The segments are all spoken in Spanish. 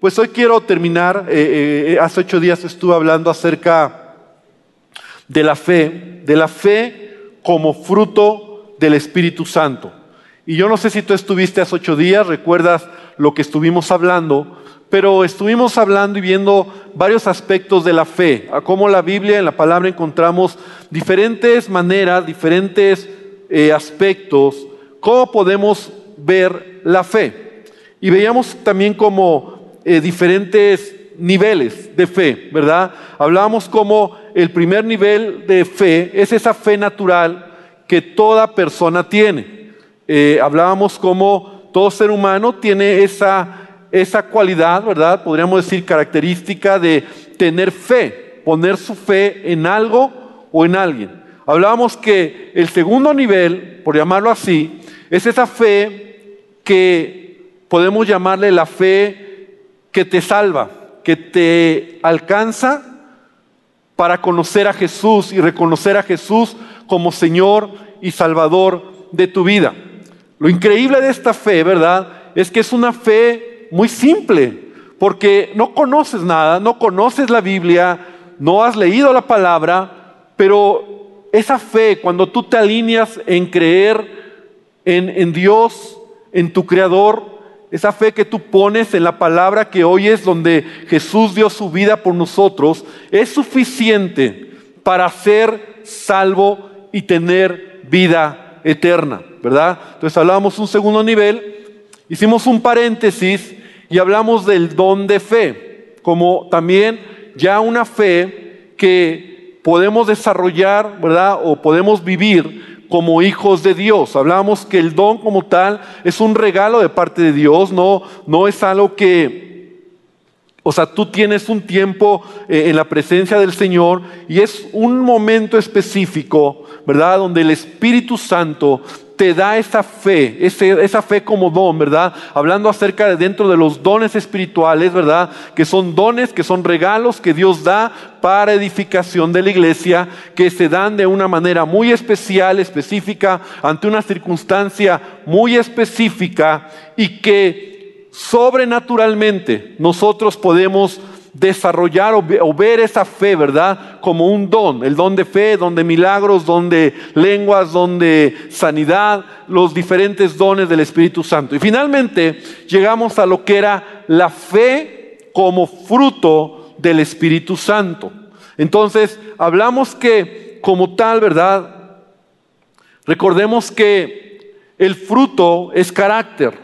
pues hoy quiero terminar. Eh, eh, hace ocho días estuve hablando acerca de la fe, de la fe como fruto del Espíritu Santo. Y yo no sé si tú estuviste hace ocho días, recuerdas lo que estuvimos hablando, pero estuvimos hablando y viendo varios aspectos de la fe, a cómo la Biblia, en la palabra encontramos diferentes maneras, diferentes eh, aspectos, cómo podemos ver la fe. Y veíamos también como eh, diferentes niveles de fe, ¿verdad? Hablábamos como el primer nivel de fe es esa fe natural que toda persona tiene. Eh, hablábamos como todo ser humano tiene esa esa cualidad, ¿verdad? Podríamos decir característica de tener fe, poner su fe en algo o en alguien. Hablábamos que el segundo nivel, por llamarlo así, es esa fe que podemos llamarle la fe que te salva, que te alcanza para conocer a Jesús y reconocer a Jesús como Señor y Salvador de tu vida. Lo increíble de esta fe, ¿verdad? Es que es una fe muy simple, porque no conoces nada, no conoces la Biblia, no has leído la palabra, pero esa fe, cuando tú te alineas en creer en, en Dios, en tu Creador, esa fe que tú pones en la palabra que hoy es donde Jesús dio su vida por nosotros, es suficiente para ser salvo y tener vida eterna, ¿verdad? Entonces hablábamos un segundo nivel, hicimos un paréntesis y hablamos del don de fe, como también ya una fe que podemos desarrollar, ¿verdad? O podemos vivir como hijos de Dios. Hablamos que el don como tal es un regalo de parte de Dios, no, no es algo que, o sea, tú tienes un tiempo eh, en la presencia del Señor y es un momento específico, ¿verdad? Donde el Espíritu Santo te da esa fe, esa fe como don, ¿verdad? Hablando acerca de dentro de los dones espirituales, ¿verdad? Que son dones, que son regalos que Dios da para edificación de la iglesia, que se dan de una manera muy especial, específica, ante una circunstancia muy específica y que sobrenaturalmente nosotros podemos desarrollar o, ver esa fe, ¿verdad? Como un don, el don de fe, don de milagros, don de lenguas, don de sanidad, los diferentes dones del Espíritu Santo. Y finalmente llegamos a lo que era la fe como fruto del Espíritu Santo. Entonces, hablamos que como tal, ¿verdad? Recordemos que el fruto es carácter.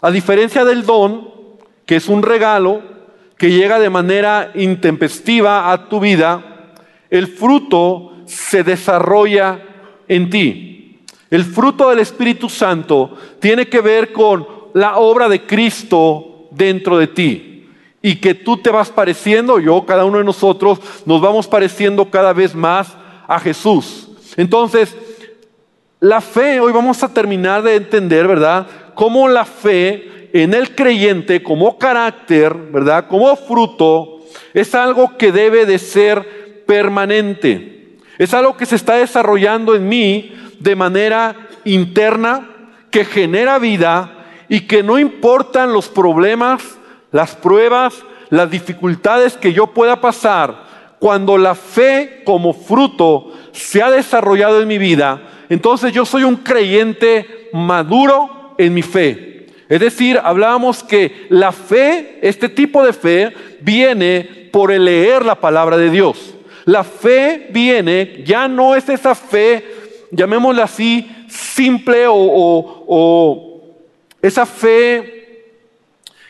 A diferencia del don, que es un regalo, que llega de manera intempestiva a tu vida, el fruto se desarrolla en ti. El fruto del Espíritu Santo tiene que ver con la obra de Cristo dentro de ti. Y que tú te vas pareciendo, yo, cada uno de nosotros, nos vamos pareciendo cada vez más a Jesús. Entonces, la fe, hoy vamos a terminar de entender, ¿verdad? Cómo la fe en el creyente como carácter, ¿verdad? Como fruto, es algo que debe de ser permanente. Es algo que se está desarrollando en mí de manera interna, que genera vida y que no importan los problemas, las pruebas, las dificultades que yo pueda pasar, cuando la fe como fruto se ha desarrollado en mi vida, entonces yo soy un creyente maduro en mi fe. Es decir, hablábamos que la fe, este tipo de fe, viene por el leer la palabra de Dios. La fe viene, ya no es esa fe, llamémosla así, simple o, esa fe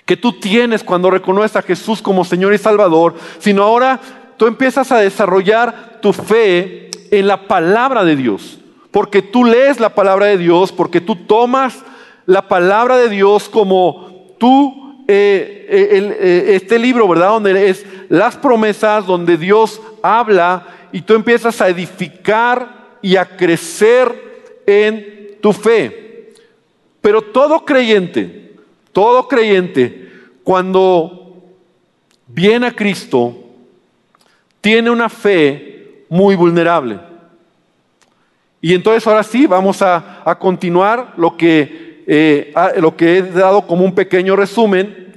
que tú tienes cuando reconoces a Jesús como Señor y Salvador, sino ahora tú empiezas a desarrollar tu fe en la palabra de Dios. Porque tú lees la palabra de Dios, porque tú tomas la palabra de Dios como tú, eh, eh, eh, este libro, ¿verdad? Donde es las promesas, donde Dios habla y tú empiezas a edificar y a crecer en tu fe. Pero todo creyente, todo creyente, cuando viene a Cristo, tiene una fe muy vulnerable. Y entonces ahora sí, vamos a, a continuar lo que eh, lo que he dado como un pequeño resumen,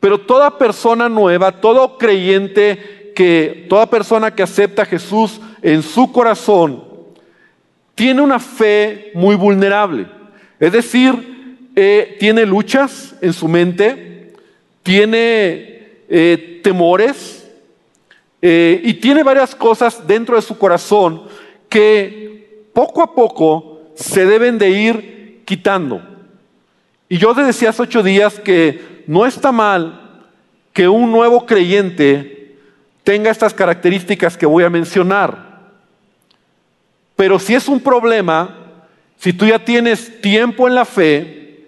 Pero toda persona nueva, todo creyente que, toda persona que acepta a Jesús en su corazón, tiene una fe muy vulnerable. Es decir, eh, tiene luchas en su mente, tiene eh, temores y tiene varias cosas dentro de su corazón que poco a poco se deben de ir quitando. Y yo te decía hace ocho días que no está mal que un nuevo creyente tenga estas características que voy a mencionar. Pero si es un problema, si tú ya tienes tiempo en la fe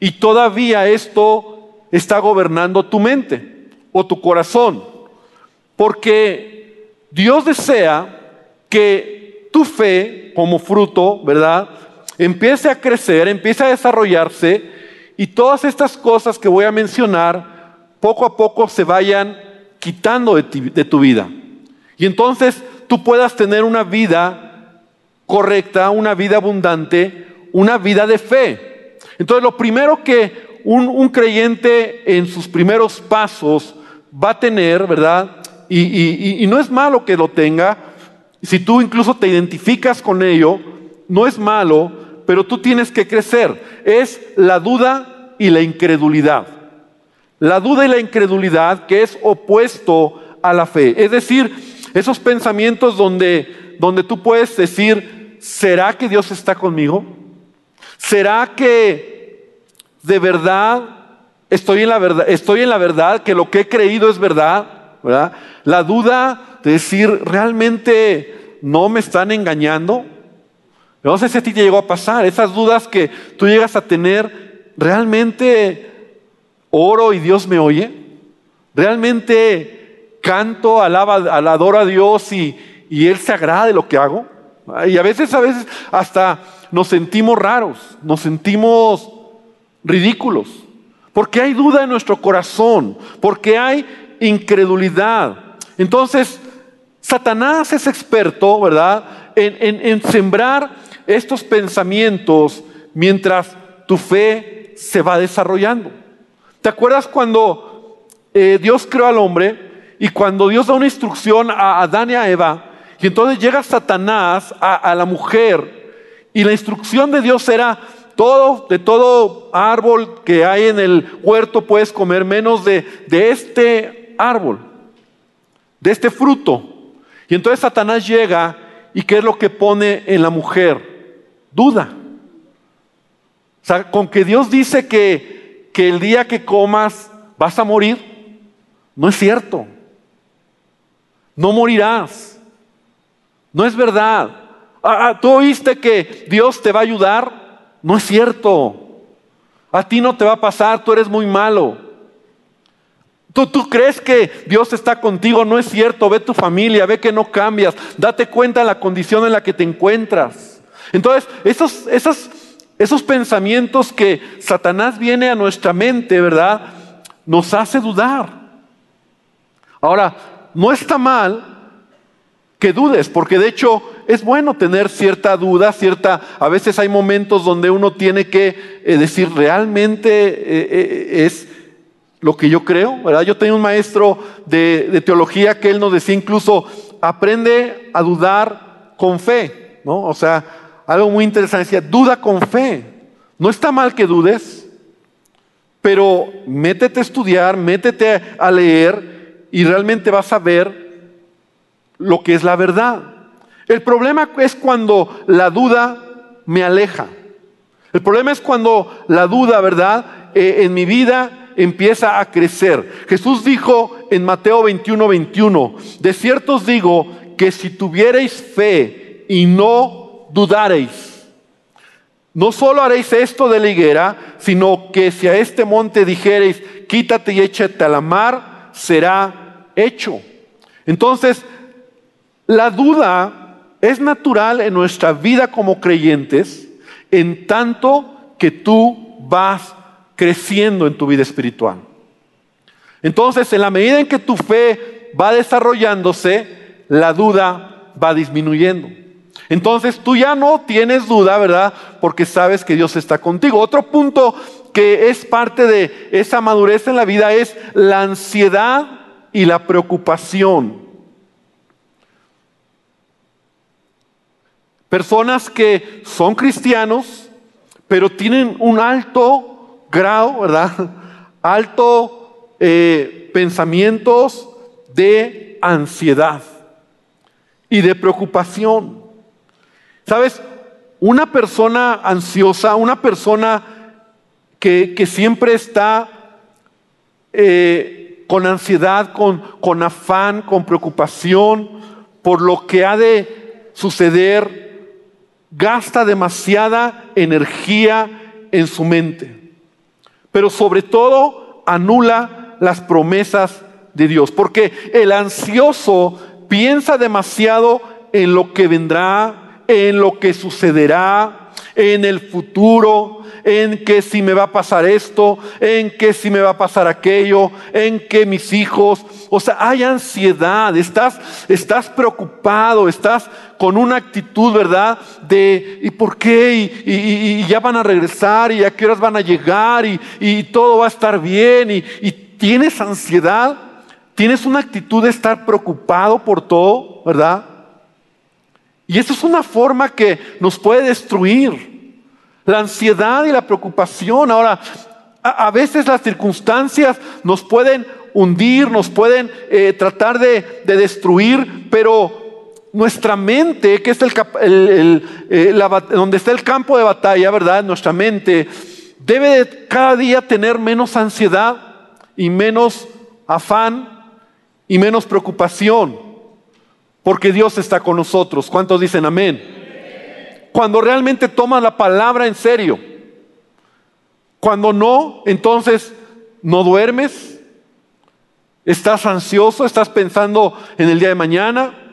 y todavía esto está gobernando tu mente o tu corazón, porque Dios desea que tu fe como fruto, ¿verdad? Empiece a crecer, empiece a desarrollarse y todas estas cosas que voy a mencionar poco a poco se vayan quitando de, tu vida. Y entonces tú puedas tener una vida correcta, una vida abundante, una vida de fe. Entonces lo primero que un, creyente en sus primeros pasos va a tener, ¿verdad? Y no es malo que lo tenga, si tú incluso te identificas con ello, no es malo, pero tú tienes que crecer. Es la duda y la incredulidad. La duda y la incredulidad que es opuesto a la fe. Es decir, esos pensamientos donde, donde tú puedes decir, ¿será que Dios está conmigo? ¿Será que de verdad estoy en la verdad, estoy en la verdad, que lo que he creído es verdad? ¿verdad? La duda de decir, ¿realmente no me están engañando? No sé si ti te llegó a pasar, esas dudas que tú llegas a tener, ¿realmente oro y Dios me oye? ¿Realmente canto, alaba, adoro a Dios y, y Él se agrada de lo que hago? Y a veces, a veces hasta nos sentimos raros, nos sentimos ridículos, porque hay duda en nuestro corazón, porque hay incredulidad. Entonces, Satanás es experto, ¿verdad?, en, sembrar estos pensamientos mientras tu fe se va desarrollando. ¿Te acuerdas cuando eh, Dios creó al hombre y cuando Dios da una instrucción a Adán y a Eva? Y entonces llega Satanás a, la mujer y la instrucción de Dios era todo, de todo árbol que hay en el huerto puedes comer menos de, de este árbol, de este fruto. Y entonces Satanás llega y ¿qué es lo que pone en la mujer? Duda. O sea, con que Dios dice que, que el día que comas vas a morir, no es cierto. No morirás. No es verdad. Ah, ah, ¿Tú oíste que Dios te va a ayudar? No es cierto. A ti no te va a pasar, tú eres muy malo. ¿Tú, tú crees que Dios está contigo? No es cierto. Ve tu familia, ve que no cambias. Date cuenta de la condición en la que te encuentras. Entonces, esos, esos, esos pensamientos que Satanás viene a nuestra mente, ¿verdad? Nos hace dudar. Ahora, no está mal que dudes, porque de hecho es bueno tener cierta duda, cierta, a veces hay momentos donde uno tiene que eh, decir, ¿realmente eh, eh, es lo que yo creo? ¿verdad? Yo tenía un maestro de, de, teología que él nos decía incluso, aprende a dudar con fe, ¿no? O sea, algo muy interesante, decía, duda con fe. No está mal que dudes, pero métete a estudiar, métete a leer y realmente vas a ver lo que es la verdad. El problema es cuando la duda me aleja. El problema es cuando la duda, ¿verdad? Eh, en mi vida empieza a crecer. Jesús dijo en Mateo 21, 21, de cierto os digo que si tuvierais fe y no dudareis, no solo haréis esto de la higuera, sino que si a este monte dijereis, quítate y échate a la mar, será hecho. Entonces, la duda es natural en nuestra vida como creyentes en tanto que tú vas creciendo en tu vida espiritual. Entonces, en la medida en que tu fe va desarrollándose, la duda va disminuyendo. Entonces tú ya no tienes duda, ¿verdad? Porque sabes que Dios está contigo. Otro punto que es parte de esa madurez en la vida es la ansiedad y la preocupación. Personas que son cristianos, pero tienen un alto grado, ¿verdad? Alto eh, pensamientos de ansiedad y de preocupación. ¿Sabes? Una persona ansiosa, una persona que, siempre está eh, con ansiedad, con, con afán, con preocupación por lo que ha de suceder, gasta demasiada energía en su mente. Pero sobre todo anula las promesas de Dios. Porque el ansioso piensa demasiado en lo que vendrá, en lo que sucederá, en el futuro, en que si me va a pasar esto, en que si me va a pasar aquello, en que mis hijos, o sea, hay ansiedad, estás, estás preocupado, estás con una actitud, ¿verdad? De, ¿y por qué? Y, ya van a regresar, y a qué horas van a llegar, y, todo va a estar bien, y tienes ansiedad, tienes una actitud de estar preocupado por todo, ¿verdad? Y eso es una forma que nos puede destruir. La ansiedad y la preocupación. Ahora, a, veces las circunstancias nos pueden hundir, nos pueden eh, tratar de, destruir, pero nuestra mente, que es el, eh, donde está el campo de batalla, ¿verdad? Nuestra mente debe cada día tener menos ansiedad y menos afán y menos preocupación. Porque Dios está con nosotros. ¿Cuántos dicen amén? Cuando realmente tomas la palabra en serio. Cuando no, entonces no duermes. Estás ansioso, estás pensando en el día de mañana,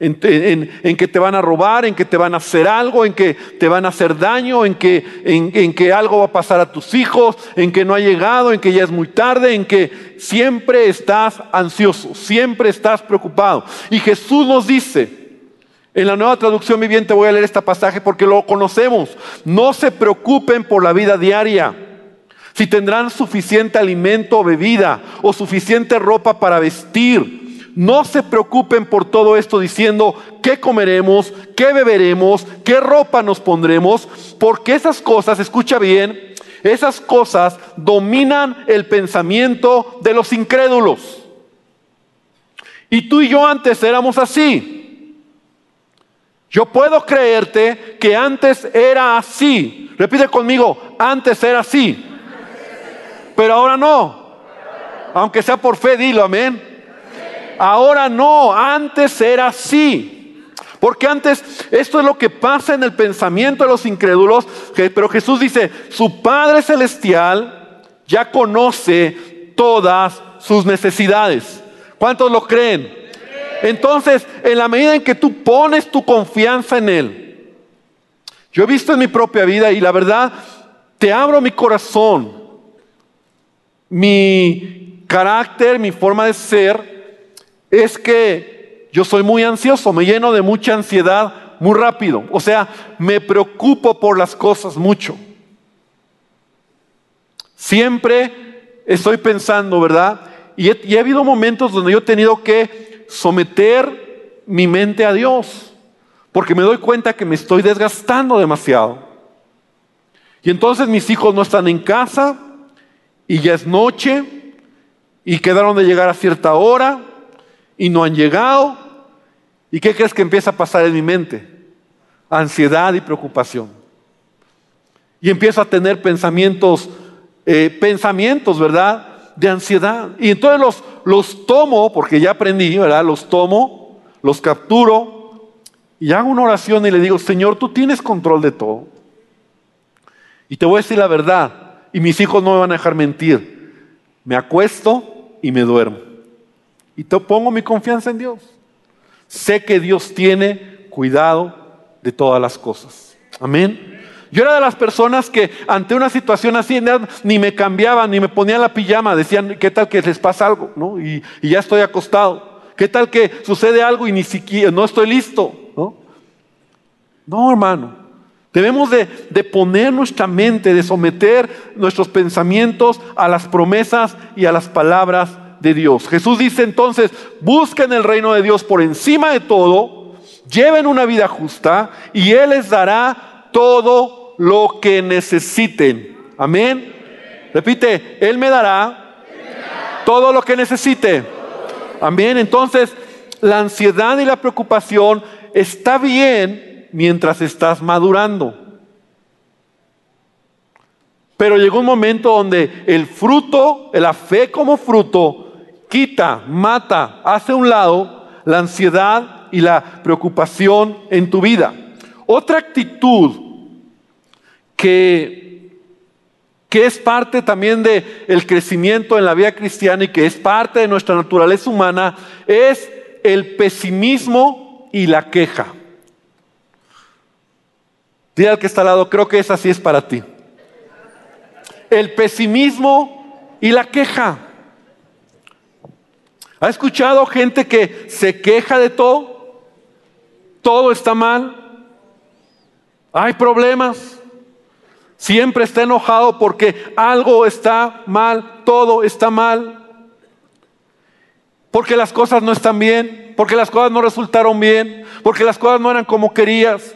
en, que te van a robar, en que te van a hacer algo, en que te van a hacer daño, en que, en, que algo va a pasar a tus hijos, en que no ha llegado, en que ya es muy tarde, en que siempre estás ansioso, siempre estás preocupado. Y Jesús nos dice, en la nueva traducción viviente voy a leer este pasaje porque lo conocemos, no se preocupen por la vida diaria si tendrán suficiente alimento o bebida o suficiente ropa para vestir. No se preocupen por todo esto diciendo qué comeremos, qué beberemos, qué ropa nos pondremos, porque esas cosas, escucha bien, esas cosas dominan el pensamiento de los incrédulos. Y tú y yo antes éramos así. Yo puedo creerte que antes era así. Repite conmigo, antes era así. Pero ahora no. Aunque sea por fe, dilo, amén. Ahora no, antes era así. Porque antes esto es lo que pasa en el pensamiento de los incrédulos, pero Jesús dice, su Padre Celestial ya conoce todas sus necesidades. ¿Cuántos lo creen? Entonces, en la medida en que tú pones tu confianza en Él, yo he visto en mi propia vida y la verdad, te abro mi corazón, mi carácter, mi forma de ser, es que yo soy muy ansioso, me lleno de mucha ansiedad muy rápido. O sea, me preocupo por las cosas mucho. Siempre estoy pensando, ¿verdad? Y, he, ha habido momentos donde yo he tenido que someter mi mente a Dios, porque me doy cuenta que me estoy desgastando demasiado. Y entonces mis hijos no están en casa y ya es noche y quedaron de llegar a cierta hora y no han llegado. ¿Y qué crees que empieza a pasar en mi mente? Ansiedad y preocupación. Y empiezo a tener pensamientos, eh, pensamientos, ¿verdad? De ansiedad. Y entonces los, los tomo, porque ya aprendí, ¿verdad? Los tomo, los capturo y hago una oración y le digo, Señor, tú tienes control de todo. Y te voy a decir la verdad, y mis hijos no me van a dejar mentir. Me acuesto y me duermo. Y te pongo mi confianza en Dios. Sé que Dios tiene cuidado de todas las cosas. Amén. Yo era de las personas que ante una situación así ni me cambiaban, ni me ponían la pijama, decían, ¿qué tal que les pasa algo? ¿No? Y, ya estoy acostado. ¿Qué tal que sucede algo y ni siquiera no estoy listo? No, no hermano. Debemos de, poner nuestra mente, de someter nuestros pensamientos a las promesas y a las palabras de Dios. Jesús dice entonces, busquen el reino de Dios por encima de todo, lleven una vida justa y Él les dará todo lo que necesiten. Amén. Repite, Él me dará todo lo que necesite. Amén. Entonces, la ansiedad y la preocupación está bien mientras estás madurando. Pero llegó un momento donde el fruto, la fe como fruto, quita, mata, hace un lado la ansiedad y la preocupación en tu vida. Otra actitud que, que es parte también del el crecimiento en la vida cristiana y que es parte de nuestra naturaleza humana es el pesimismo y la queja. Dile al que está al lado, creo que esa sí es para ti. El pesimismo y la queja. ¿Ha escuchado gente que se queja de todo? Todo está mal. Hay problemas. Siempre está enojado porque algo está mal, todo está mal. Porque las cosas no están bien, porque las cosas no resultaron bien, porque las cosas no eran como querías,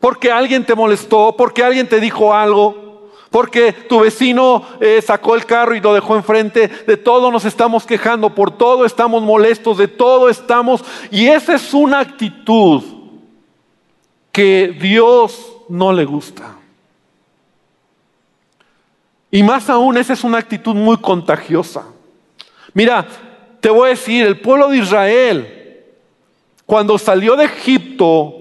porque alguien te molestó, porque alguien te dijo algo, porque tu vecino eh, sacó el carro y lo dejó enfrente. De todo nos estamos quejando, por todo estamos molestos, de todo estamos. Y esa es una actitud que Dios no le gusta. Y más aún, esa es una actitud muy contagiosa. Mira, te voy a decir, el pueblo de Israel, cuando salió de Egipto,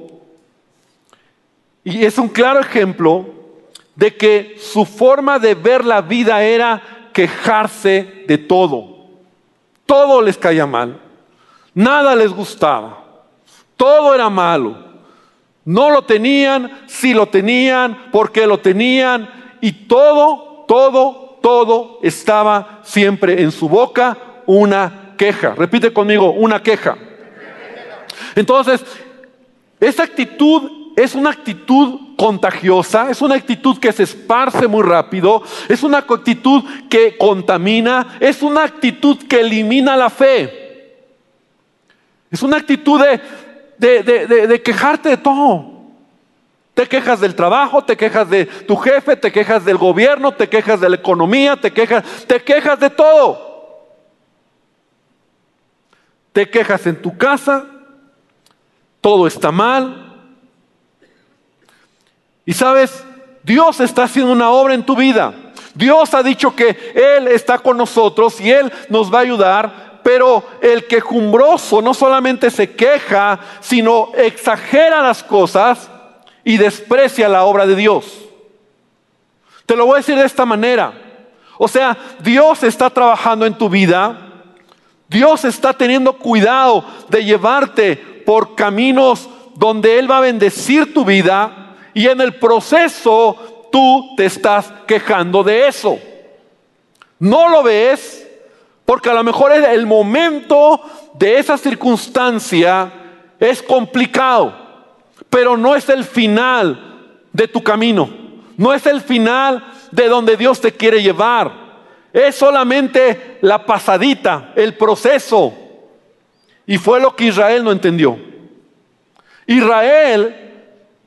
y es un claro ejemplo de que su forma de ver la vida era quejarse de todo. Todo les caía mal, nada les gustaba, todo era malo. No lo tenían, si lo tenían, porque lo tenían, y todo, todo, todo estaba siempre en su boca una queja. Repite conmigo, una queja. Entonces, esa actitud es una actitud contagiosa, es una actitud que se esparce muy rápido, es una actitud que contamina, es una actitud que elimina la fe. Es una actitud de, de, quejarte de todo. Te quejas del trabajo, te quejas de tu jefe, te quejas del gobierno, te quejas de la economía, te quejas, te quejas de todo te quejas en tu casa, todo está mal. Y sabes, Dios está haciendo una obra en tu vida. Dios ha dicho que Él está con nosotros y Él nos va a ayudar, pero el quejumbroso no solamente se queja, sino exagera las cosas y desprecia la obra de Dios. Te lo voy a decir de esta manera. O sea, Dios está trabajando en tu vida, Dios está teniendo cuidado de llevarte por caminos donde Él va a bendecir tu vida y en el proceso tú te estás quejando de eso. No lo ves porque a lo mejor el momento de esa circunstancia es complicado, pero no es el final de tu camino, no es el final de donde Dios te quiere llevar. Es solamente la pasadita, el proceso. Y fue lo que Israel no entendió. Israel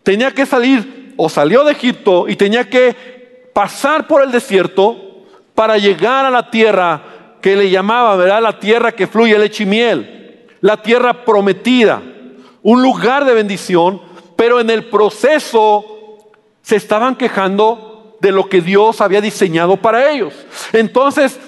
tenía que salir o salió de Egipto y tenía que pasar por el desierto para llegar a la tierra que le llamaba, ¿verdad? La tierra que fluye leche y miel, la tierra prometida, un lugar de bendición, pero en el proceso se estaban quejando de lo que Dios había diseñado para ellos. Entonces,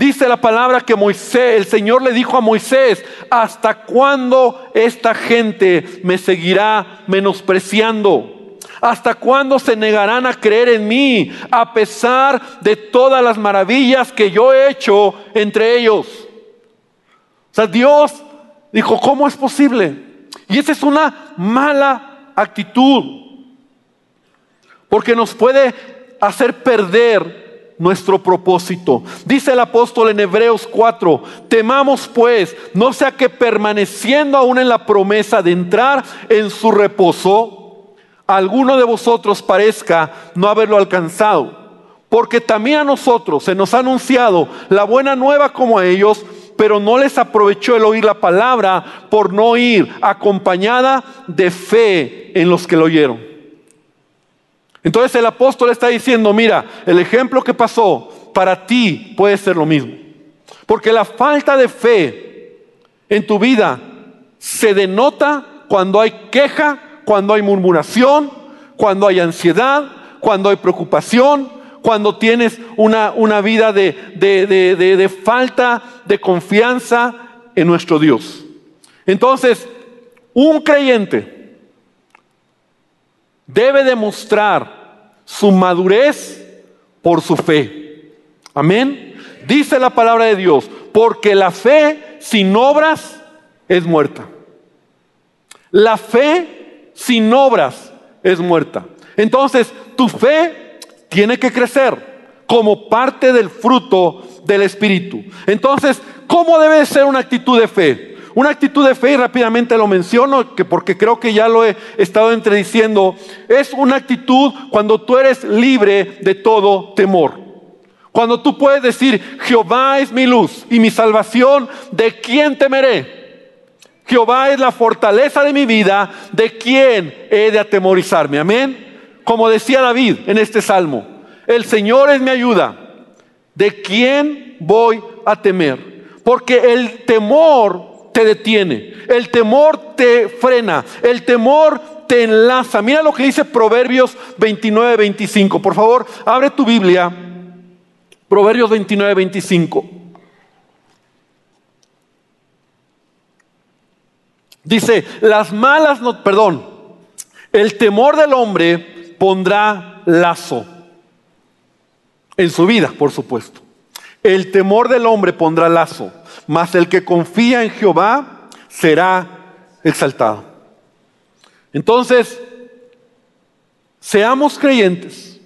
dice la palabra que Moisés, el Señor le dijo a Moisés, ¿hasta cuándo esta gente me seguirá menospreciando? ¿Hasta cuándo se negarán a creer en mí a pesar de todas las maravillas que yo he hecho entre ellos? O sea, Dios dijo, ¿cómo es posible? Y esa es una mala actitud, porque nos puede hacer perder nuestro propósito. Dice el apóstol en Hebreos 4, temamos pues, no sea que permaneciendo aún en la promesa de entrar en su reposo, alguno de vosotros parezca no haberlo alcanzado. Porque también a nosotros se nos ha anunciado la buena nueva como a ellos, pero no les aprovechó el oír la palabra por no ir acompañada de fe en los que lo oyeron. Entonces el apóstol está diciendo, mira, el ejemplo que pasó para ti puede ser lo mismo. Porque la falta de fe en tu vida se denota cuando hay queja, cuando hay murmuración, cuando hay ansiedad, cuando hay preocupación, cuando tienes una, una vida de, de falta de confianza en nuestro Dios. Entonces, un creyente debe demostrar su madurez por su fe. Amén. Dice la palabra de Dios, porque la fe sin obras es muerta. La fe sin obras es muerta. Entonces, tu fe tiene que crecer como parte del fruto del Espíritu. Entonces, ¿cómo debe ser una actitud de fe? Una actitud de fe, y rápidamente lo menciono, que porque creo que ya lo he estado entrediciendo, es una actitud cuando tú eres libre de todo temor. Cuando tú puedes decir, Jehová es mi luz y mi salvación, ¿de quién temeré? Jehová es la fortaleza de mi vida, ¿de quién he de atemorizarme? Amén. Como decía David en este salmo, el Señor es mi ayuda. ¿De quién voy a temer? Porque el temor te detiene, el temor te frena, el temor te enlaza. Mira lo que dice Proverbios 29, 25. Por favor, abre tu Biblia. Proverbios 29, 25. Dice, las malas, no, perdón, el temor del hombre pondrá lazo en su vida, por supuesto. El temor del hombre pondrá lazo, mas el que confía en Jehová será exaltado. Entonces, seamos creyentes,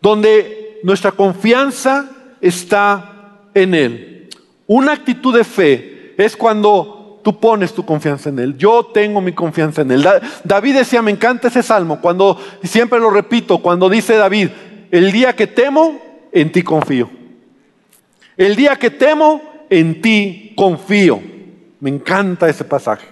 donde nuestra confianza está en Él. Una actitud de fe es cuando tú pones tu confianza en Él. Yo tengo mi confianza en Él. David decía, me encanta ese salmo, cuando, siempre lo repito, cuando dice David, el día que temo, en ti confío. El día que temo, en ti confío. Me encanta ese pasaje.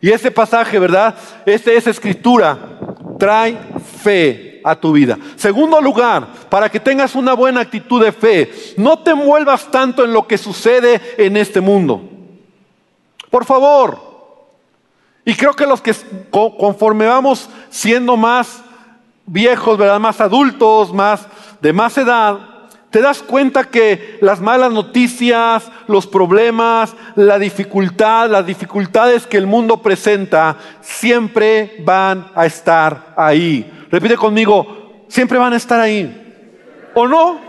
Y ese pasaje, ¿verdad? Esa escritura trae fe a tu vida. Segundo lugar, para que tengas una buena actitud de fe, no te envuelvas tanto en lo que sucede en este mundo. Por favor. Y creo que los que conforme vamos siendo más viejos, ¿verdad? más adultos, más de más edad, te das cuenta que las malas noticias, los problemas, la dificultad, las dificultades que el mundo presenta, siempre van a estar ahí. Repite conmigo, siempre van a estar ahí. ¿O no?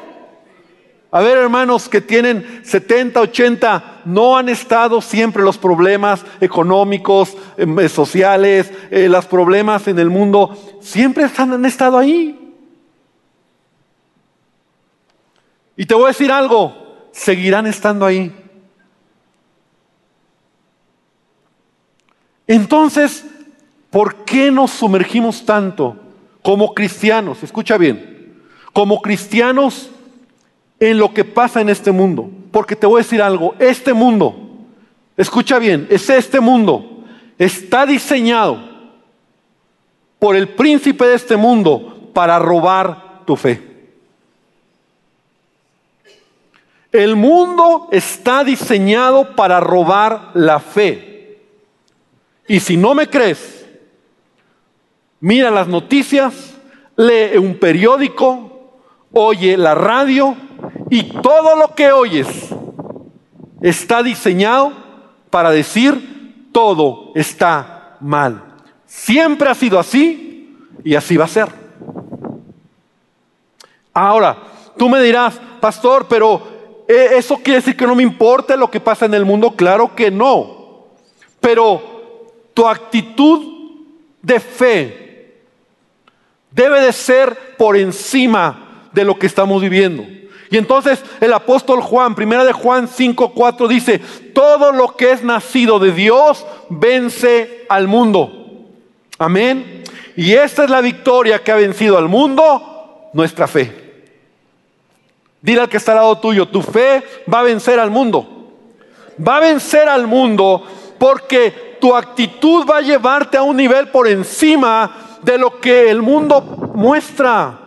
A ver, hermanos que tienen 70, 80, no han estado siempre los problemas económicos, em, eh, sociales, eh, los problemas en el mundo, siempre han estado ahí. Y te voy a decir algo, seguirán estando ahí. Entonces, ¿por qué nos sumergimos tanto como cristianos? Escucha bien, como cristianos en lo que pasa en este mundo. Porque te voy a decir algo, este mundo, escucha bien, es este mundo, está diseñado por el príncipe de este mundo para robar tu fe. El mundo está diseñado para robar la fe. Y si no me crees, mira las noticias, lee un periódico, oye la radio, y todo lo que oyes está diseñado para decir todo está mal. Siempre ha sido así y así va a ser. Ahora, tú me dirás, pastor, pero ¿e-, ¿eso quiere decir que no me importa lo que pasa en el mundo? Claro que no. Pero tu actitud de fe debe de ser por encima de lo que estamos viviendo. Y entonces el apóstol Juan, primera de Juan 5:4 dice, todo lo que es nacido de Dios vence al mundo. Amén. Y esta es la victoria que ha vencido al mundo, nuestra fe. Dile al que está al lado tuyo, tu fe va a vencer al mundo. Va a vencer al mundo porque tu actitud va a llevarte a un nivel por encima de lo que el mundo muestra.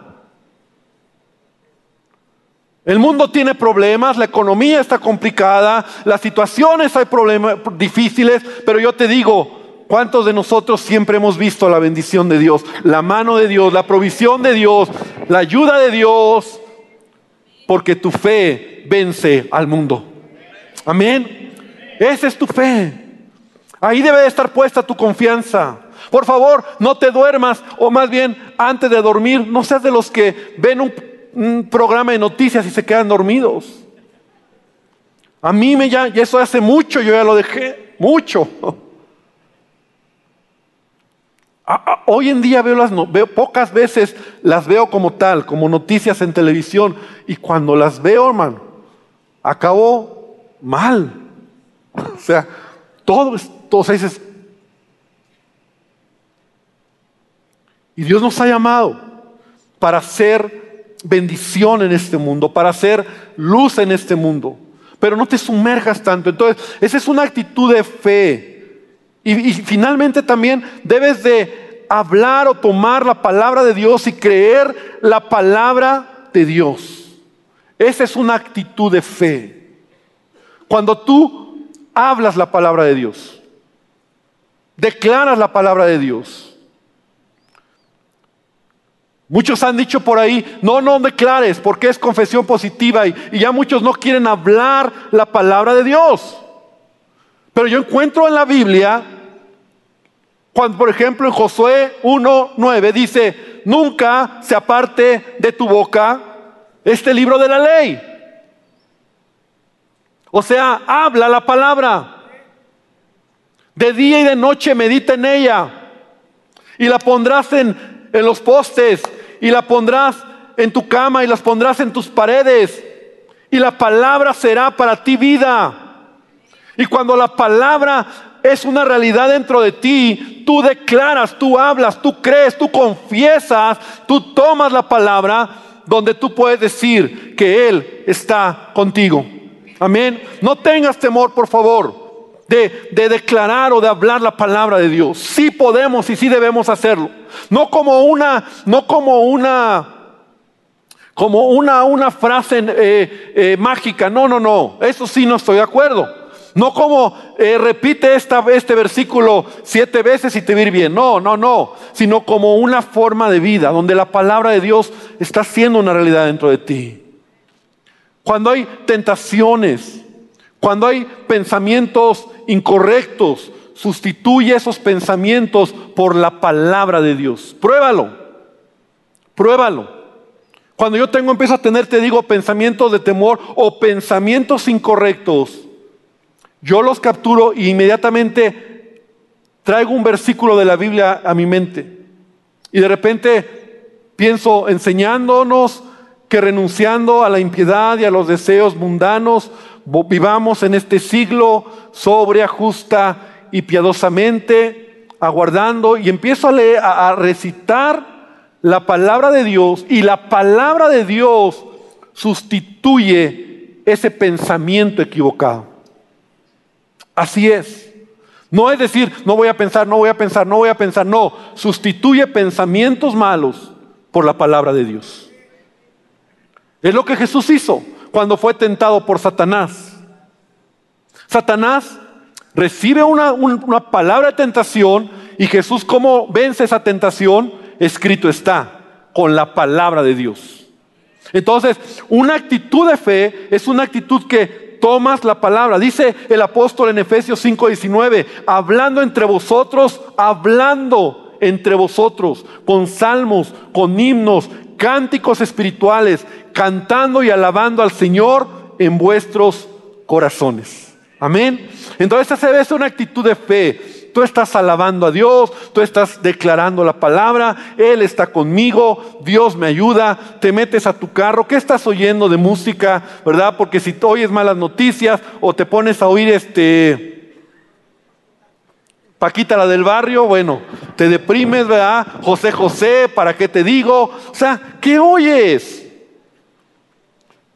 El mundo tiene problemas, la economía está complicada, las situaciones hay problemas difíciles, pero yo te digo, ¿cuántos de nosotros siempre hemos visto la bendición de Dios, la mano de Dios, la provisión de Dios, la ayuda de Dios? Porque tu fe vence al mundo. Amén. Esa es tu fe. Ahí debe de estar puesta tu confianza. Por favor, no te duermas, o más bien, antes de dormir, no seas de los que ven un programa de noticias y se quedan dormidos. A mí me ya, eso hace mucho, yo ya lo dejé, mucho. Hoy en día veo las veo pocas veces las veo como tal, como noticias en televisión y cuando las veo, hermano, acabo mal. O sea, todo es, todos dices. Y Dios nos ha llamado para ser bendición en este mundo, para hacer luz en este mundo. Pero no te sumerjas tanto. Entonces, esa es una actitud de fe. Y, finalmente también debes de hablar o tomar la palabra de Dios y creer la palabra de Dios. Esa es una actitud de fe. Cuando tú hablas la palabra de Dios, declaras la palabra de Dios, Muchos han dicho por ahí, no, no declares, porque es confesión positiva y, ya muchos no quieren hablar la palabra de Dios. Pero yo encuentro en la Biblia, cuando por ejemplo en Josué 1.9 dice, nunca se aparte de tu boca este libro de la ley. O sea, habla la palabra. De día y de noche medita en ella. Y la pondrás en, en los postes y la pondrás en tu cama y las pondrás en tus paredes. Y la palabra será para ti vida. Y cuando la palabra es una realidad dentro de ti, tú declaras, tú hablas, tú crees, tú confiesas, tú tomas la palabra donde tú puedes decir que Él está contigo. Amén. No tengas temor, por favor de, declarar o de hablar la palabra de Dios. Sí podemos y sí debemos hacerlo. No como una, no como una, como una, una frase eh, eh, mágica. No, no, no. Eso sí no estoy de acuerdo. No como eh, repite este versículo siete veces y te va bien. No, no, no. Sino como una forma de vida donde la palabra de Dios está siendo una realidad dentro de ti. Cuando hay tentaciones, cuando hay pensamientos incorrectos, sustituye esos pensamientos por la palabra de Dios. Pruébalo, pruébalo. Cuando yo tengo, empiezo a tener, te digo, pensamientos de temor o pensamientos incorrectos, yo los capturo e inmediatamente traigo un versículo de la Biblia a mi mente. Y de repente pienso enseñándonos que renunciando a la impiedad y a los deseos mundanos, vivamos en este siglo sobria, justa y piadosamente, aguardando, y empiezo a, leer, a, recitar la palabra de Dios, y la palabra de Dios sustituye ese pensamiento equivocado. Así es. No es decir, no voy a pensar, no voy a pensar, no voy a pensar, no, sustituye pensamientos malos por la palabra de Dios. Es lo que Jesús hizo cuando fue tentado por Satanás. Satanás recibe una, palabra de tentación y Jesús cómo vence esa tentación, escrito está, con la palabra de Dios. Entonces, una actitud de fe es una actitud que tomas la palabra. Dice el apóstol en Efesios 5:19, hablando entre vosotros, hablando entre vosotros, con salmos, con himnos, cánticos espirituales, cantando y alabando al Señor en vuestros corazones. Amén. Entonces debe ser una actitud de fe. Tú estás alabando a Dios, tú estás declarando la palabra, Él está conmigo, Dios me ayuda, te metes a tu carro, ¿qué estás oyendo de música? ¿Verdad? Porque si tú oyes malas noticias o te pones a oír este Paquita la del barrio, bueno, te deprimes, ¿verdad? José José, ¿para qué te digo? O sea, ¿qué oyes?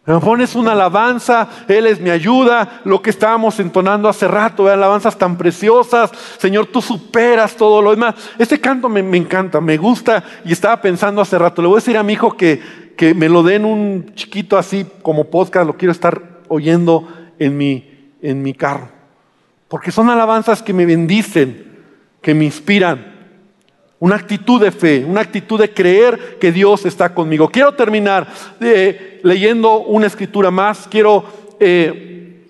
Me pones una alabanza, Él es mi ayuda, lo que estábamos entonando hace rato, alabanzas tan preciosas, Señor, tú superas todo lo demás. Este canto me, encanta, me gusta y estaba pensando hace rato, le voy a decir a mi hijo que, que me lo den un chiquito así como podcast, lo quiero estar oyendo en mi, en mi carro, porque son alabanzas que me bendicen, que me inspiran. Una actitud de fe, una actitud de creer que Dios está conmigo. Quiero terminar eh, leyendo una escritura más. Quiero eh,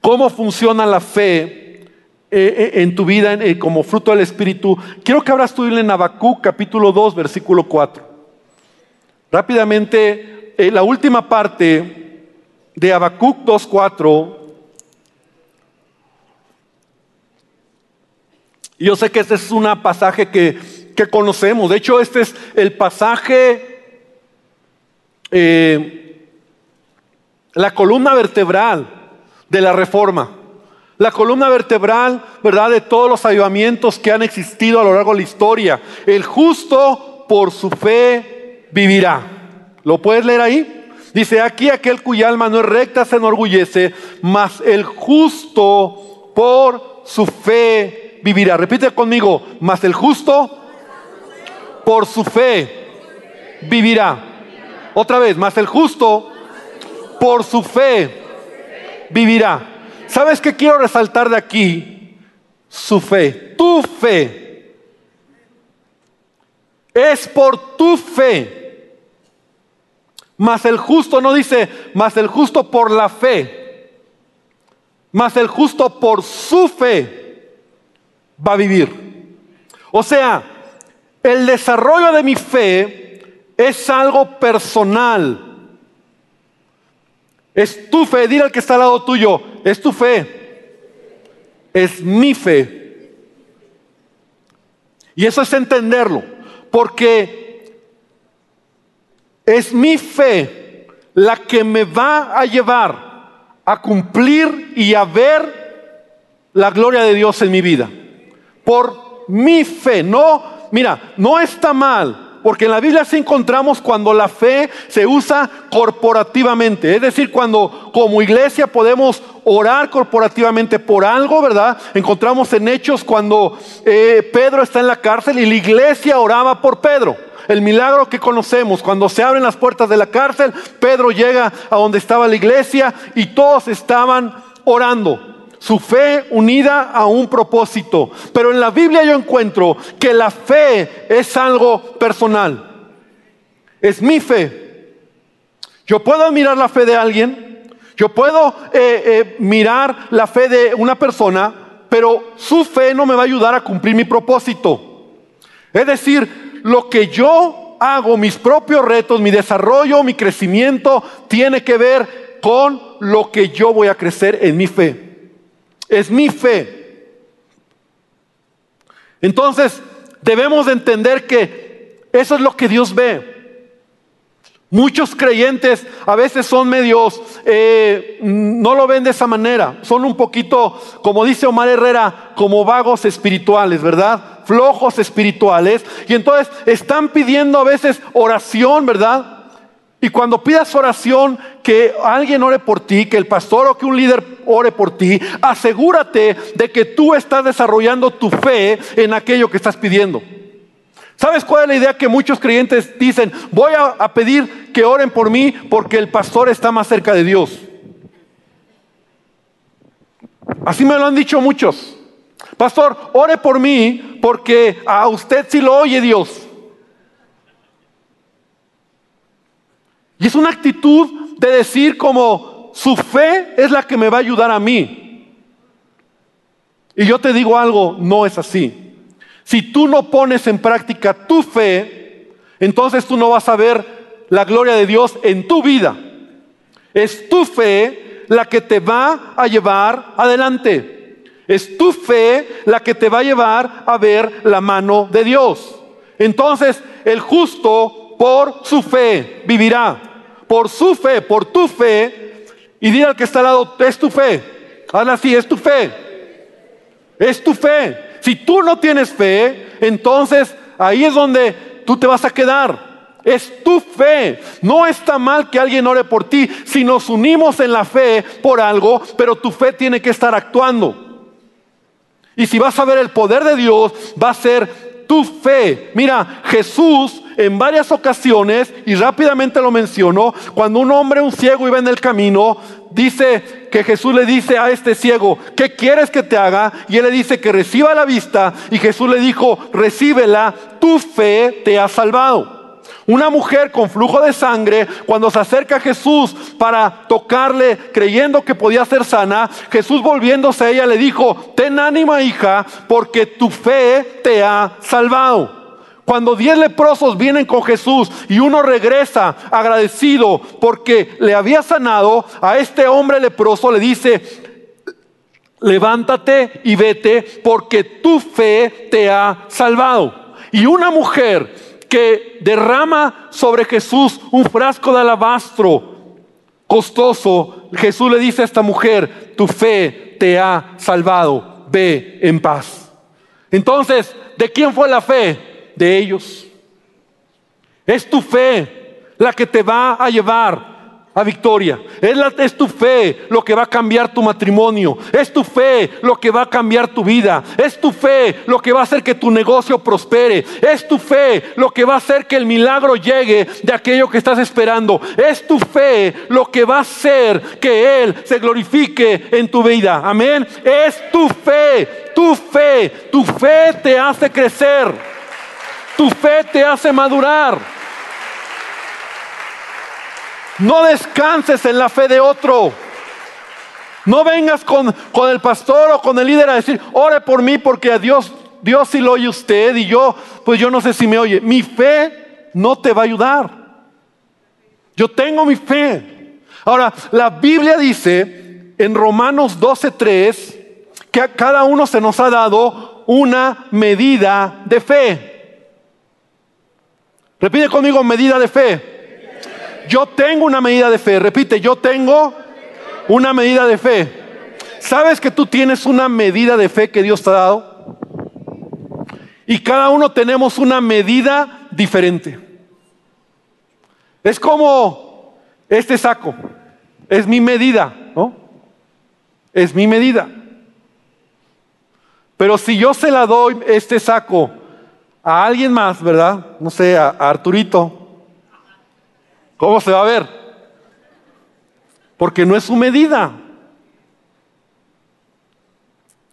cómo funciona la fe eh, en tu vida como fruto del Espíritu. Quiero que abras tu Biblia en Habacuc capítulo 2, versículo 4. Rápidamente, la última parte de Habacuc 2, 4. Yo sé que este es un pasaje que que conocemos. De hecho, este es el pasaje, eh, la columna vertebral de la reforma. La columna vertebral, ¿verdad?, de todos los avivamientos que han existido a lo largo de la historia. El justo por su fe vivirá. ¿Lo puedes leer ahí? Dice, aquí aquel cuya alma no es recta se enorgullece, mas el justo por su fe vivirá. Repite conmigo, mas el justo por su fe vivirá. Otra vez, más el justo por su fe vivirá. ¿Sabes qué quiero resaltar de aquí? Su fe, tu fe. Es por tu fe. Mas el justo no dice, mas el justo por la fe. Mas el justo por su fe va a vivir. O sea, el desarrollo de mi fe es algo personal. Es tu fe, dile al que está al lado tuyo, es tu fe. Es mi fe. Y eso es entenderlo, porque es mi fe la que me va a llevar a cumplir y a ver la gloria de Dios en mi vida. Por mi fe, no mira, no está mal, porque en la Biblia sí encontramos cuando la fe se usa corporativamente, es decir, cuando como iglesia podemos orar corporativamente por algo, ¿verdad? Encontramos en Hechos cuando eh, Pedro está en la cárcel y la iglesia oraba por Pedro. El milagro que conocemos, cuando se abren las puertas de la cárcel, Pedro llega a donde estaba la iglesia y todos estaban orando su fe unida a un propósito. Pero en la Biblia yo encuentro que la fe es algo personal. Es mi fe. Yo puedo admirar la fe de alguien, yo puedo eh, eh, mirar la fe de una persona, pero su fe no me va a ayudar a cumplir mi propósito. Es decir, lo que yo hago, mis propios retos, mi desarrollo, mi crecimiento, tiene que ver con lo que yo voy a crecer en mi fe. Es mi fe. Entonces, debemos de entender que eso es lo que Dios ve. Muchos creyentes a veces son medios, eh, no lo ven de esa manera, son un poquito, como dice Omar Herrera, como vagos espirituales, ¿verdad? Flojos espirituales. Y entonces están pidiendo a veces oración, ¿verdad? Y cuando pidas oración, que alguien ore por ti, que el pastor o que un líder ore por ti, asegúrate de que tú estás desarrollando tu fe en aquello que estás pidiendo. ¿Sabes cuál es la idea que muchos creyentes dicen? Voy a, pedir que oren por mí porque el pastor está más cerca de Dios. Así me lo han dicho muchos. Pastor, ore por mí porque a usted sí lo oye Dios. Y es una actitud de decir como su fe es la que me va a ayudar a mí. Y yo te digo algo, no es así. Si tú no pones en práctica tu fe, entonces tú no vas a ver la gloria de Dios en tu vida. Es tu fe la que te va a llevar adelante. Es tu fe la que te va a llevar a ver la mano de Dios. Entonces, el justo por su fe vivirá por su fe, por tu fe, y dile al que está al lado, es tu fe. Habla así, es tu fe. Es tu fe. Si tú no tienes fe, entonces ahí es donde tú te vas a quedar. Es tu fe. No está mal que alguien ore por ti si nos unimos en la fe por algo, pero tu fe tiene que estar actuando. Y si vas a ver el poder de Dios, va a ser tu fe. Mira, Jesús en varias ocasiones, y rápidamente lo mencionó, cuando un hombre, un ciego, iba en el camino, dice que Jesús le dice a este ciego, ¿qué quieres que te haga? Y él le dice que reciba la vista, y Jesús le dijo, recíbela, tu fe te ha salvado. Una mujer con flujo de sangre, cuando se acerca a Jesús para tocarle, creyendo que podía ser sana, Jesús volviéndose a ella le dijo, ten ánima hija, porque tu fe te ha salvado. Cuando diez leprosos vienen con Jesús y uno regresa agradecido porque le había sanado, a este hombre leproso le dice, levántate y vete porque tu fe te ha salvado. Y una mujer que derrama sobre Jesús un frasco de alabastro costoso, Jesús le dice a esta mujer, tu fe te ha salvado, ve en paz. Entonces, ¿de quién fue la fe? de ellos. Es tu fe la que te va a llevar a victoria. Es, es, tu fe lo que va a cambiar tu matrimonio. Es tu fe lo que va a cambiar tu vida. Es tu fe lo que va a hacer que tu negocio prospere. Es tu fe lo que va a hacer que el milagro llegue de aquello que estás esperando. Es tu fe lo que va a hacer que Él se glorifique en tu vida. Amén. Es tu fe, tu fe, tu fe te hace crecer. Tu fe te hace madurar. No descanses en la fe de otro. No vengas con, con, el pastor o con el líder a decir, ore por mí porque a Dios, Dios sí lo oye usted y yo, pues yo no sé si me oye. Mi fe no te va a ayudar. Yo tengo mi fe. Ahora, la Biblia dice en Romanos 12:3 que a cada uno se nos ha dado una medida de fe. Repite conmigo medida de fe. Yo tengo una medida de fe. Repite, yo tengo una medida de fe. ¿Sabes que tú tienes una medida de fe que Dios te ha dado? Y cada uno tenemos una medida diferente. Es como este saco. Es mi medida, ¿no? Es mi medida. Pero si yo se la doy este saco a alguien más, ¿verdad? No sé, a, Arturito. ¿Cómo se va a ver? Porque no es su medida.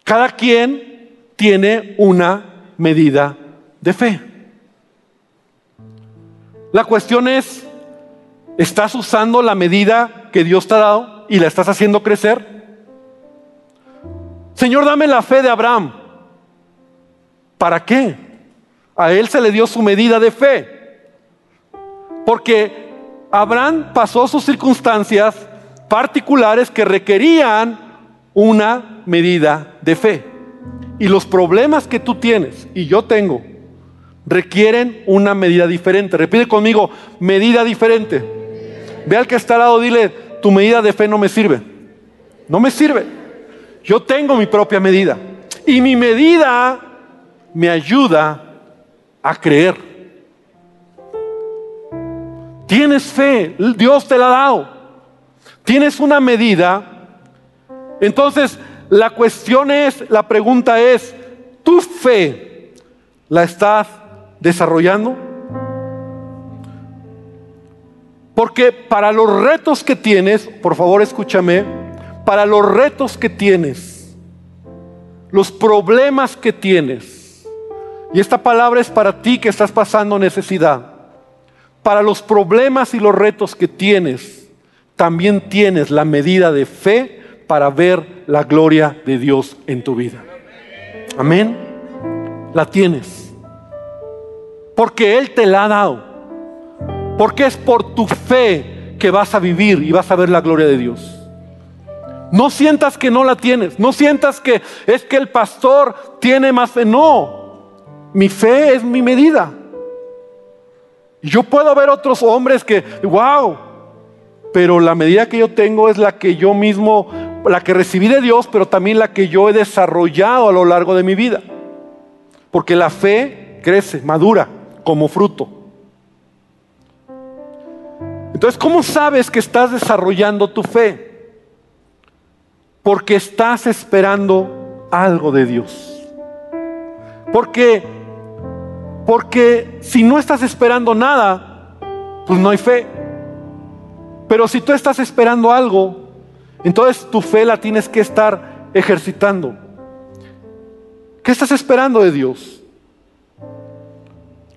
Cada quien tiene una medida de fe. La cuestión es, ¿estás usando la medida que Dios te ha dado y la estás haciendo crecer? Señor, dame la fe de Abraham. ¿Para qué? A él se le dio su medida de fe. Porque Abraham pasó sus circunstancias particulares que requerían una medida de fe. Y los problemas que tú tienes y yo tengo requieren una medida diferente. Repite conmigo, medida diferente. Ve al que está al lado, dile, tu medida de fe no me sirve. No me sirve. Yo tengo mi propia medida. Y mi medida me ayuda a creer. Tienes fe, Dios te la ha dado. Tienes una medida. Entonces, la cuestión es, la pregunta es, ¿tu fe la estás desarrollando? Porque para los retos que tienes, por favor escúchame, para los retos que tienes, los problemas que tienes, y esta palabra es para ti que estás pasando necesidad. Para los problemas y los retos que tienes, también tienes la medida de fe para ver la gloria de Dios en tu vida. Amén. La tienes. Porque Él te la ha dado. Porque es por tu fe que vas a vivir y vas a ver la gloria de Dios. No sientas que no la tienes. No sientas que es que el pastor tiene más fe. No. Mi fe es mi medida. Yo puedo ver otros hombres que, wow, pero la medida que yo tengo es la que yo mismo, la que recibí de Dios, pero también la que yo he desarrollado a lo largo de mi vida. porque la fe crece, madura como fruto. Entonces, ¿cómo sabes que estás desarrollando tu fe? Porque estás esperando algo de Dios. Porque, porque si no estás esperando nada, pues no hay fe. Pero si tú estás esperando algo, entonces tu fe la tienes que estar ejercitando. ¿Qué estás esperando de Dios?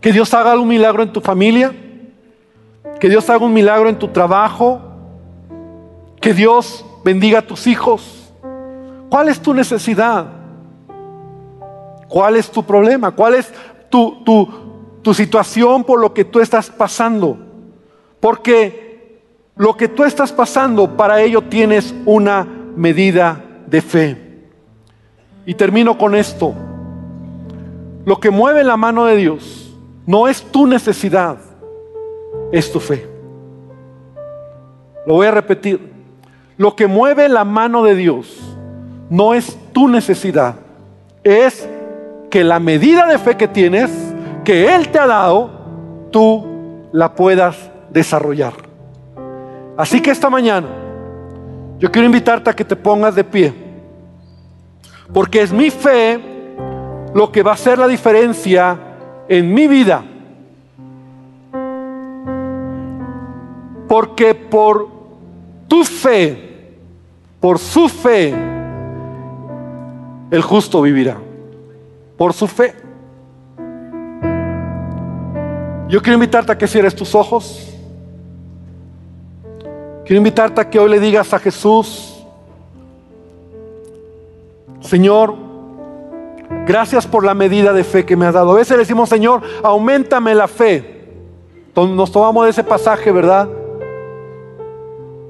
Que Dios haga un milagro en tu familia, que Dios haga un milagro en tu trabajo, que Dios bendiga a tus hijos. ¿Cuál es tu necesidad? ¿Cuál es tu problema? ¿Cuál es tu, tu, tu situación por lo que tú estás pasando? Porque lo que tú estás pasando, para ello tienes una medida de fe. Y termino con esto. Lo que mueve la mano de Dios no es tu necesidad, es tu fe. Lo voy a repetir. Lo que mueve la mano de Dios no es tu necesidad, es que la medida de fe que tienes, que Él te ha dado, tú la puedas desarrollar. Así que esta mañana yo quiero invitarte a que te pongas de pie, porque es mi fe lo que va a hacer la diferencia en mi vida. Porque por tu fe, por su fe, el justo vivirá. Por su fe. Yo quiero invitarte a que cierres tus ojos. Quiero invitarte a que hoy le digas a Jesús, Señor, gracias por la medida de fe que me has dado. A veces le decimos, Señor, aumentame la fe. Nos tomamos de ese pasaje, ¿verdad?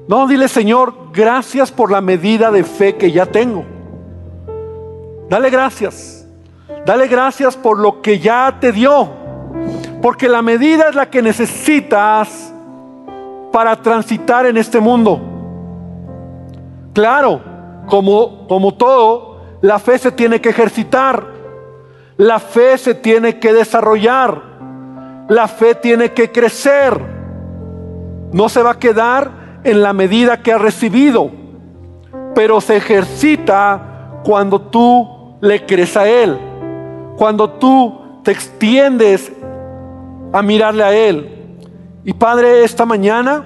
No, dile Señor, gracias por la medida de fe que ya tengo. Dale gracias. Dale gracias por lo que ya te dio. Porque la medida es la que necesitas para transitar en este mundo. Claro, como, como todo, la fe se tiene que ejercitar. La fe se tiene que desarrollar. La fe tiene que crecer. No se va a quedar en la medida que ha recibido, pero se ejercita cuando tú le crees a Él, cuando tú te extiendes a mirarle a Él. Y Padre, esta mañana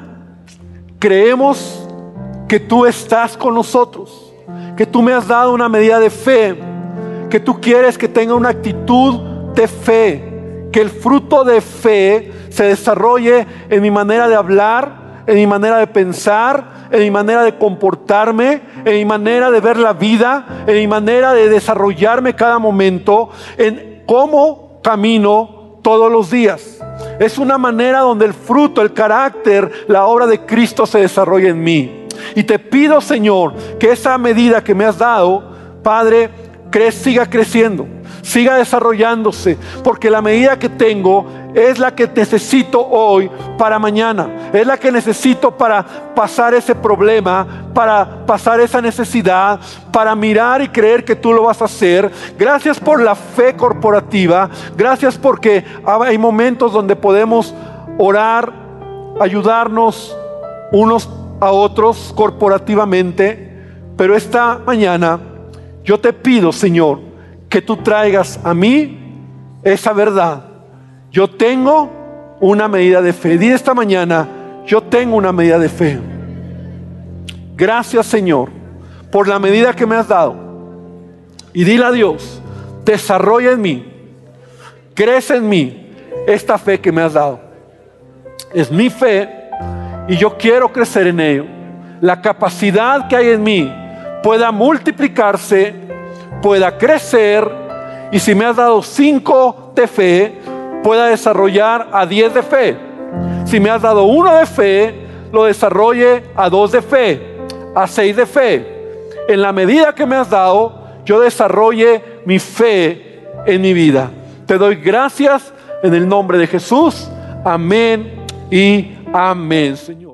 creemos que tú estás con nosotros, que tú me has dado una medida de fe, que tú quieres que tenga una actitud de fe, que el fruto de fe se desarrolle en mi manera de hablar, en mi manera de pensar, en mi manera de comportarme, en mi manera de ver la vida, en mi manera de desarrollarme cada momento, en cómo camino todos los días. Es una manera donde el fruto, el carácter, la obra de Cristo se desarrolla en mí. Y te pido, Señor, que esa medida que me has dado, Padre, siga creciendo siga desarrollándose, porque la medida que tengo es la que necesito hoy para mañana, es la que necesito para pasar ese problema, para pasar esa necesidad, para mirar y creer que tú lo vas a hacer. Gracias por la fe corporativa, gracias porque hay momentos donde podemos orar, ayudarnos unos a otros corporativamente, pero esta mañana yo te pido, Señor, que tú traigas a mí esa verdad. Yo tengo una medida de fe. Di esta mañana, yo tengo una medida de fe. Gracias Señor por la medida que me has dado. Y dile a Dios, desarrolla en mí, crece en mí esta fe que me has dado. Es mi fe y yo quiero crecer en ello. La capacidad que hay en mí pueda multiplicarse pueda crecer y si me has dado cinco de fe, pueda desarrollar a diez de fe. Si me has dado uno de fe, lo desarrolle a dos de fe, a seis de fe. En la medida que me has dado, yo desarrolle mi fe en mi vida. Te doy gracias en el nombre de Jesús. Amén y amén, Señor.